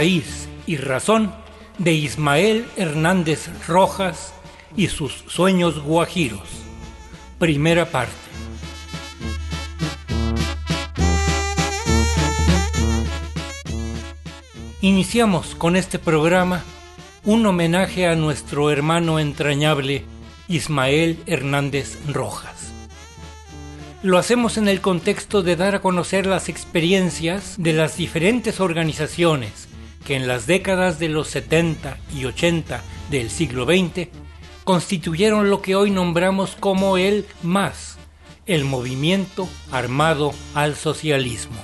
raíz y razón de Ismael Hernández Rojas y sus sueños guajiros. Primera parte. Iniciamos con este programa un homenaje a nuestro hermano entrañable Ismael Hernández Rojas. Lo hacemos en el contexto de dar a conocer las experiencias de las diferentes organizaciones que en las décadas de los 70 y 80 del siglo XX constituyeron lo que hoy nombramos como el MAS, el Movimiento Armado al Socialismo.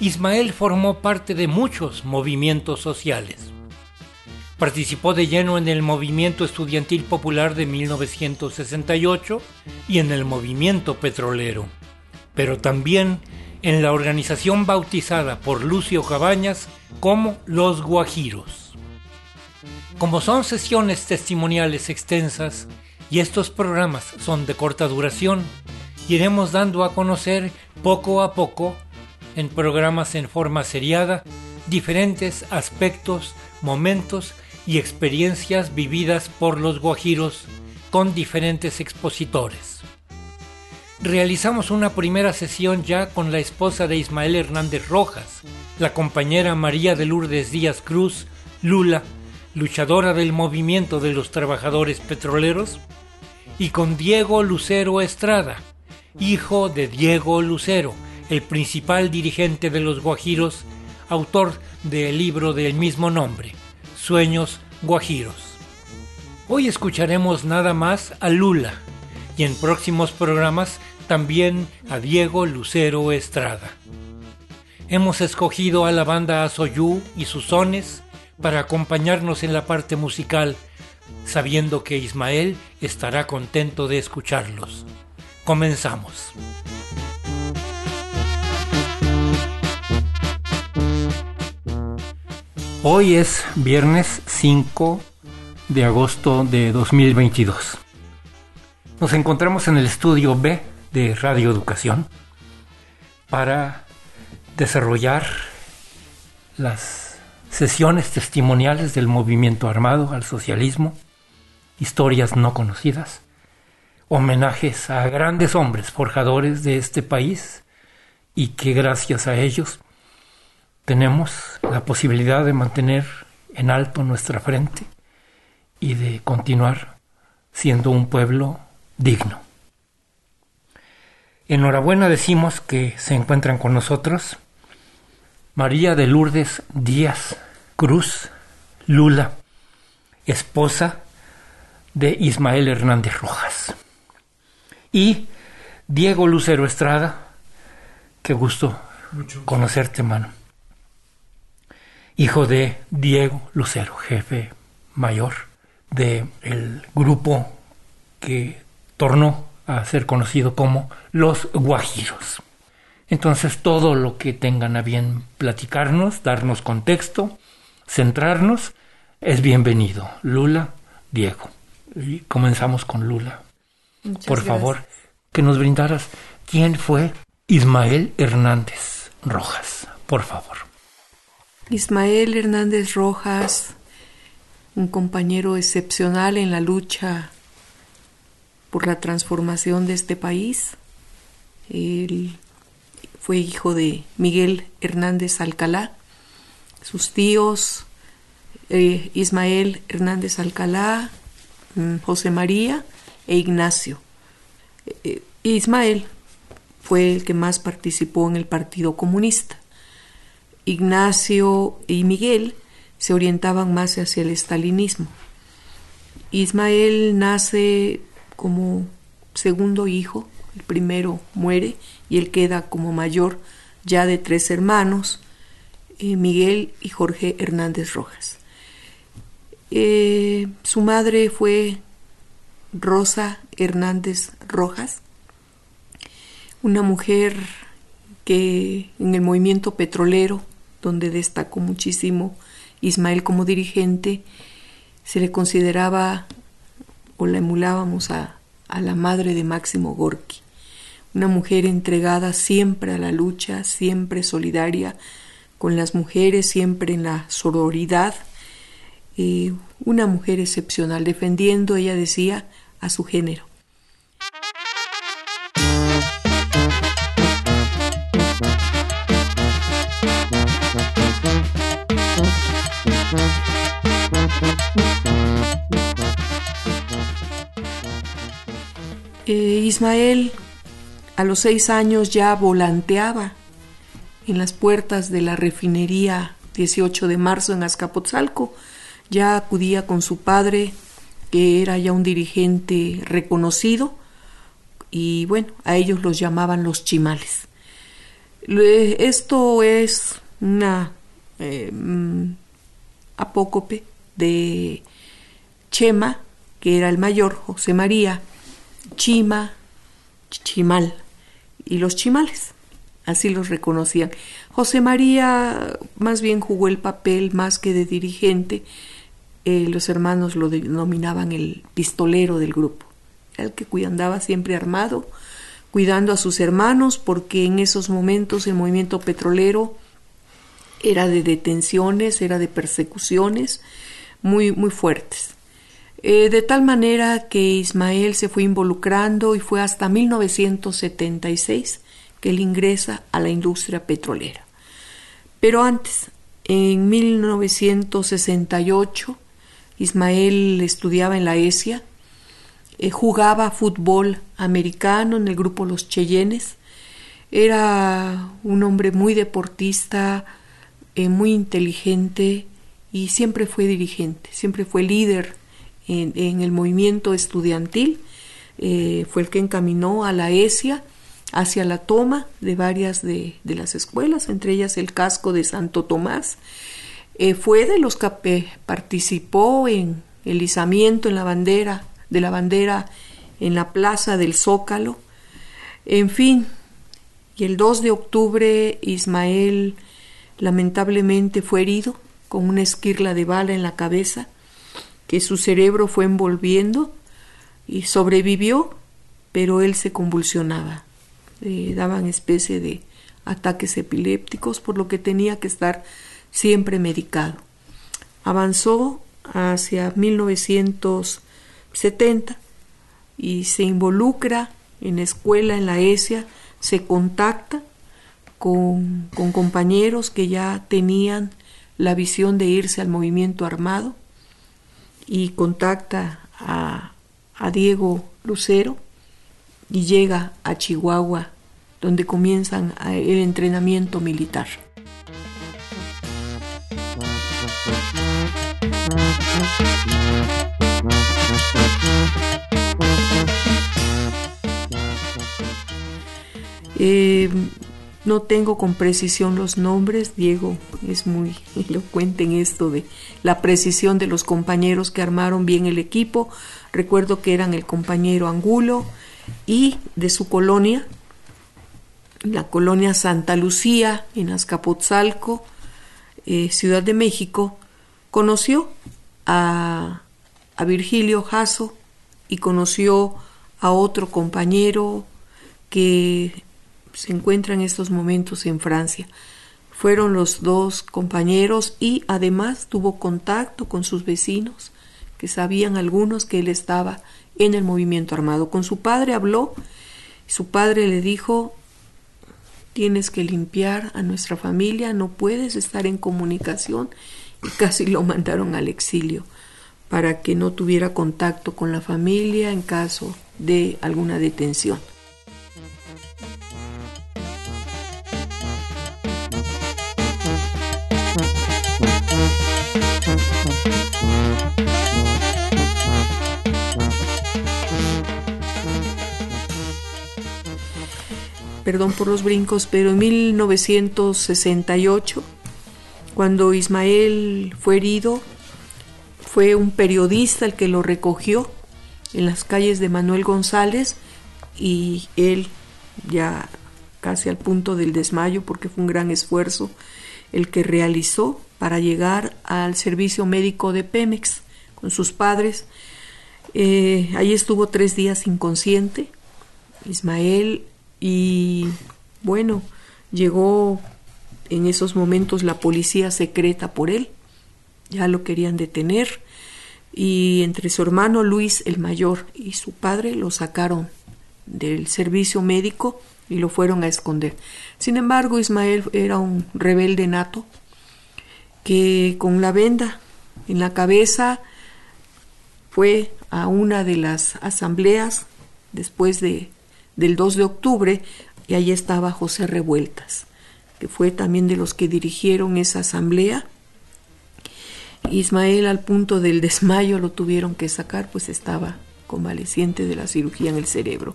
Ismael formó parte de muchos movimientos sociales. Participó de lleno en el Movimiento Estudiantil Popular de 1968 y en el Movimiento Petrolero, pero también en la organización bautizada por Lucio Cabañas como Los Guajiros. Como son sesiones testimoniales extensas y estos programas son de corta duración, iremos dando a conocer poco a poco en programas en forma seriada diferentes aspectos, momentos y experiencias vividas por los guajiros con diferentes expositores. Realizamos una primera sesión ya con la esposa de Ismael Hernández Rojas, la compañera María de Lourdes Díaz Cruz, Lula, luchadora del movimiento de los trabajadores petroleros, y con Diego Lucero Estrada, hijo de Diego Lucero, el principal dirigente de los Guajiros, autor del libro del mismo nombre, Sueños Guajiros. Hoy escucharemos nada más a Lula y en próximos programas también a Diego Lucero Estrada. Hemos escogido a la banda Azoyú y sus sones para acompañarnos en la parte musical, sabiendo que Ismael estará contento de escucharlos. Comenzamos. Hoy es viernes 5 de agosto de 2022. Nos encontramos en el estudio B de Radio Educación para desarrollar las sesiones testimoniales del movimiento armado al socialismo, historias no conocidas, homenajes a grandes hombres forjadores de este país y que gracias a ellos tenemos la posibilidad de mantener en alto nuestra frente y de continuar siendo un pueblo digno. Enhorabuena decimos que se encuentran con nosotros María de Lourdes Díaz Cruz Lula, esposa de Ismael Hernández Rojas. Y Diego Lucero Estrada, qué gusto conocerte, mano hijo de Diego Lucero, jefe mayor del grupo que tornó a ser conocido como los Guajiros. Entonces todo lo que tengan a bien platicarnos, darnos contexto, centrarnos, es bienvenido. Lula, Diego. Y comenzamos con Lula. Por favor, que nos brindaras quién fue Ismael Hernández Rojas. Por favor. Ismael Hernández Rojas, un compañero excepcional en la lucha por la transformación de este país. Él fue hijo de Miguel Hernández Alcalá. Sus tíos, eh, Ismael Hernández Alcalá, mm, José María e Ignacio. Eh, eh, Ismael fue el que más participó en el Partido Comunista. Ignacio y Miguel se orientaban más hacia el estalinismo. Ismael nace como segundo hijo, el primero muere y él queda como mayor ya de tres hermanos, eh, Miguel y Jorge Hernández Rojas. Eh, su madre fue Rosa Hernández Rojas, una mujer que en el movimiento petrolero donde destacó muchísimo Ismael como dirigente, se le consideraba o la emulábamos a, a la madre de Máximo Gorki, una mujer entregada siempre a la lucha, siempre solidaria con las mujeres, siempre en la sororidad. Eh, una mujer excepcional, defendiendo, ella decía, a su género. Eh, Ismael a los seis años ya volanteaba en las puertas de la refinería 18 de marzo en Azcapotzalco. Ya acudía con su padre, que era ya un dirigente reconocido, y bueno, a ellos los llamaban los chimales. Esto es una eh, mm, apócope de Chema, que era el mayor, José María, Chima, Chimal y los chimales. Así los reconocían. José María más bien jugó el papel más que de dirigente. Eh, los hermanos lo denominaban el pistolero del grupo. el que andaba siempre armado, cuidando a sus hermanos, porque en esos momentos el movimiento petrolero era de detenciones, era de persecuciones muy, muy fuertes. Eh, de tal manera que Ismael se fue involucrando y fue hasta 1976 que él ingresa a la industria petrolera. Pero antes, en 1968, Ismael estudiaba en la ESIA, eh, jugaba fútbol americano en el grupo Los Cheyennes, era un hombre muy deportista, eh, muy inteligente y siempre fue dirigente, siempre fue líder en, el movimiento estudiantil, eh, fue el que encaminó a la ESIA hacia la toma de varias de, las escuelas, entre ellas el casco de Santo Tomás. Eh, fue de los que participó en el izamiento en la bandera, de la bandera en la plaza del Zócalo. En fin, y el 2 de octubre Ismael lamentablemente fue herido con una esquirla de bala en la cabeza que su cerebro fue envolviendo y sobrevivió, pero él se convulsionaba. daban especie de ataques epilépticos, por lo que tenía que estar siempre medicado. Avanzó hacia 1970 y se involucra en escuela, en la ESIA, se contacta con, con compañeros que ya tenían la visión de irse al movimiento armado y contacta a, Diego Lucero y llega a Chihuahua, donde comienzan el entrenamiento militar. Eh, no tengo con precisión los nombres, Diego es muy elocuente en esto de la precisión de los compañeros que armaron bien el equipo. Recuerdo que eran el compañero Angulo y de su colonia, la colonia Santa Lucía en Azcapotzalco, eh, Ciudad de México, conoció a, a Virgilio Jasso y conoció a otro compañero que se encuentra en estos momentos en Francia. Fueron los dos compañeros y además tuvo contacto con sus vecinos, que sabían algunos que él estaba en el movimiento armado. Con su padre habló, su padre le dijo, tienes que limpiar a nuestra familia, no puedes estar en comunicación y casi lo mandaron al exilio para que no tuviera contacto con la familia en caso de alguna detención. Perdón por los brincos, pero en 1968, cuando Ismael fue herido, fue un periodista el que lo recogió en las calles de Manuel González y él ya casi al punto del desmayo porque fue un gran esfuerzo el que realizó para llegar al servicio médico de Pemex con sus padres. Eh, ahí estuvo tres días inconsciente. Ismael y bueno, llegó en esos momentos la policía secreta por él, ya lo querían detener y entre su hermano Luis el mayor y su padre lo sacaron del servicio médico y lo fueron a esconder. Sin embargo, Ismael era un rebelde nato que con la venda en la cabeza fue a una de las asambleas después de, del 2 de octubre y allí estaba José Revueltas, que fue también de los que dirigieron esa asamblea Ismael al punto del desmayo lo tuvieron que sacar, pues estaba convaleciente de la cirugía en el cerebro,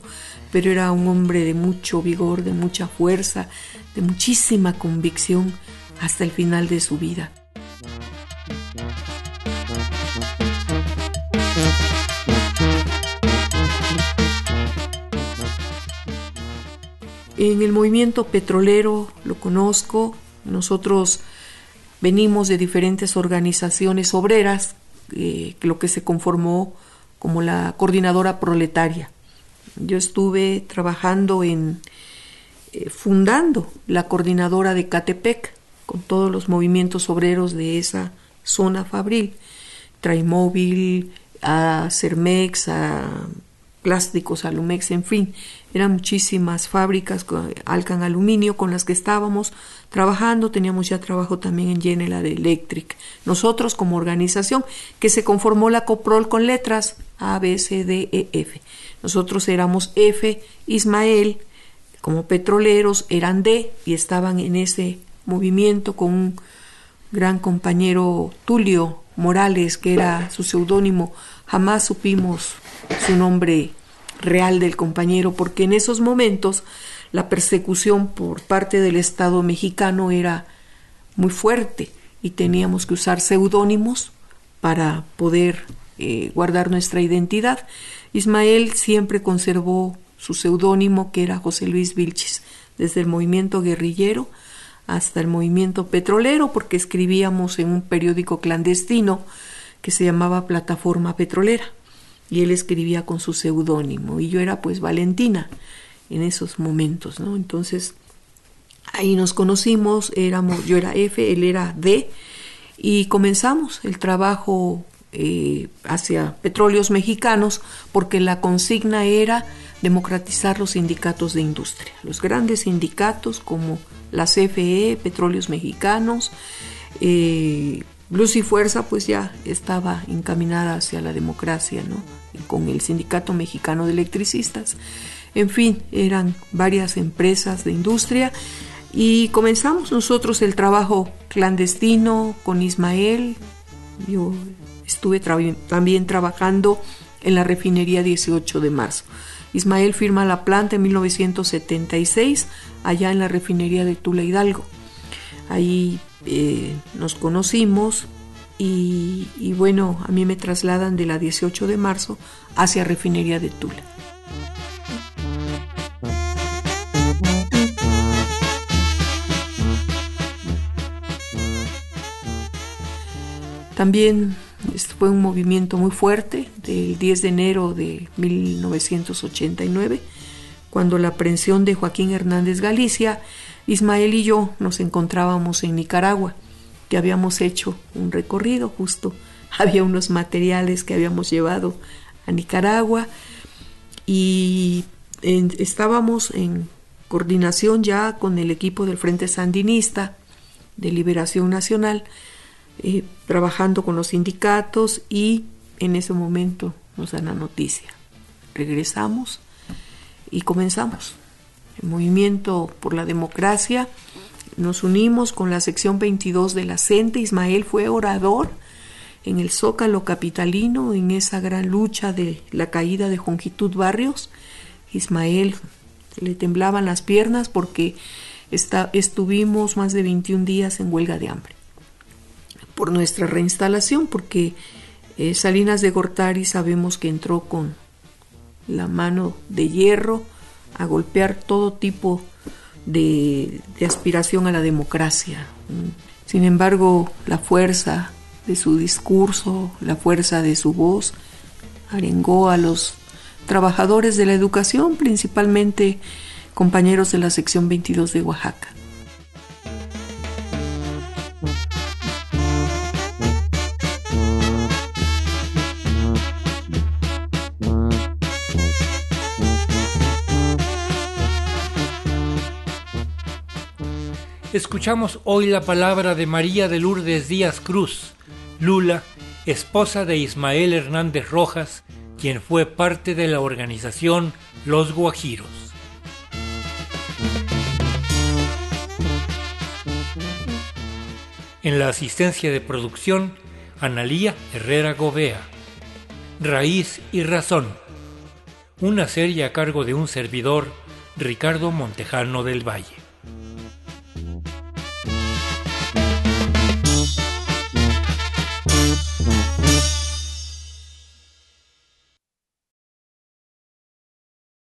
pero era un hombre de mucho vigor, de mucha fuerza, de muchísima convicción hasta el final de su vida. En el movimiento petrolero lo conozco, nosotros Venimos de diferentes organizaciones obreras, eh, lo que se conformó como la coordinadora proletaria. Yo estuve trabajando en eh, fundando la coordinadora de Catepec con todos los movimientos obreros de esa zona fabril, Traimóvil, a Cermex, a Plásticos, Alumex, en fin, eran muchísimas fábricas, Alcan Aluminio, con las que estábamos trabajando. Teníamos ya trabajo también en General Electric. Nosotros, como organización, que se conformó la COPROL con letras A, B, C, D, E, F. Nosotros éramos F, Ismael, como petroleros, eran D y estaban en ese movimiento con un gran compañero Tulio Morales, que era su seudónimo. Jamás supimos su nombre real del compañero, porque en esos momentos la persecución por parte del Estado mexicano era muy fuerte y teníamos que usar seudónimos para poder eh, guardar nuestra identidad. Ismael siempre conservó su seudónimo que era José Luis Vilchis, desde el movimiento guerrillero hasta el movimiento petrolero, porque escribíamos en un periódico clandestino que se llamaba Plataforma Petrolera y él escribía con su seudónimo y yo era pues Valentina en esos momentos, ¿no? Entonces ahí nos conocimos, éramos, yo era F, él era D y comenzamos el trabajo eh, hacia petróleos mexicanos porque la consigna era democratizar los sindicatos de industria, los grandes sindicatos como la CFE, Petróleos Mexicanos, eh, Luz y Fuerza pues ya estaba encaminada hacia la democracia, ¿no? Con el Sindicato Mexicano de Electricistas. En fin, eran varias empresas de industria y comenzamos nosotros el trabajo clandestino con Ismael. Yo estuve también trabajando en la refinería 18 de marzo. Ismael firma la planta en 1976 allá en la refinería de Tula Hidalgo. Ahí eh, nos conocimos y, bueno, a mí me trasladan de la 18 de marzo hacia Refinería de Tula. También fue un movimiento muy fuerte del 10 de enero de 1989, cuando la aprehensión de Joaquín Hernández Galicia Ismael y yo nos encontrábamos en Nicaragua, que habíamos hecho un recorrido justo. Había unos materiales que habíamos llevado a Nicaragua y estábamos en coordinación ya con el equipo del Frente Sandinista de Liberación Nacional, eh, trabajando con los sindicatos y en ese momento nos dan la noticia. Regresamos y comenzamos el movimiento por la democracia. Nos unimos con la sección 22 de la CENTE. Ismael fue orador en el Zócalo Capitalino, en esa gran lucha de la caída de Jongitud Barrios. Ismael le temblaban las piernas porque estuvimos más de 21 días en huelga de hambre. Por nuestra reinstalación, porque eh, Salinas de Gortari sabemos que entró con la mano de hierro a golpear todo tipo de, aspiración a la democracia. Sin embargo, la fuerza de su discurso, la fuerza de su voz, arengó a los trabajadores de la educación, principalmente compañeros de la sección 22 de Oaxaca. Escuchamos hoy la palabra de María de Lourdes Díaz Cruz, Lula, esposa de Ismael Hernández Rojas, quien fue parte de la organización Los Guajiros. En la asistencia de producción, Analía Herrera Govea. Raíz y Razón. Una serie a cargo de un servidor, Ricardo Montejano del Valle.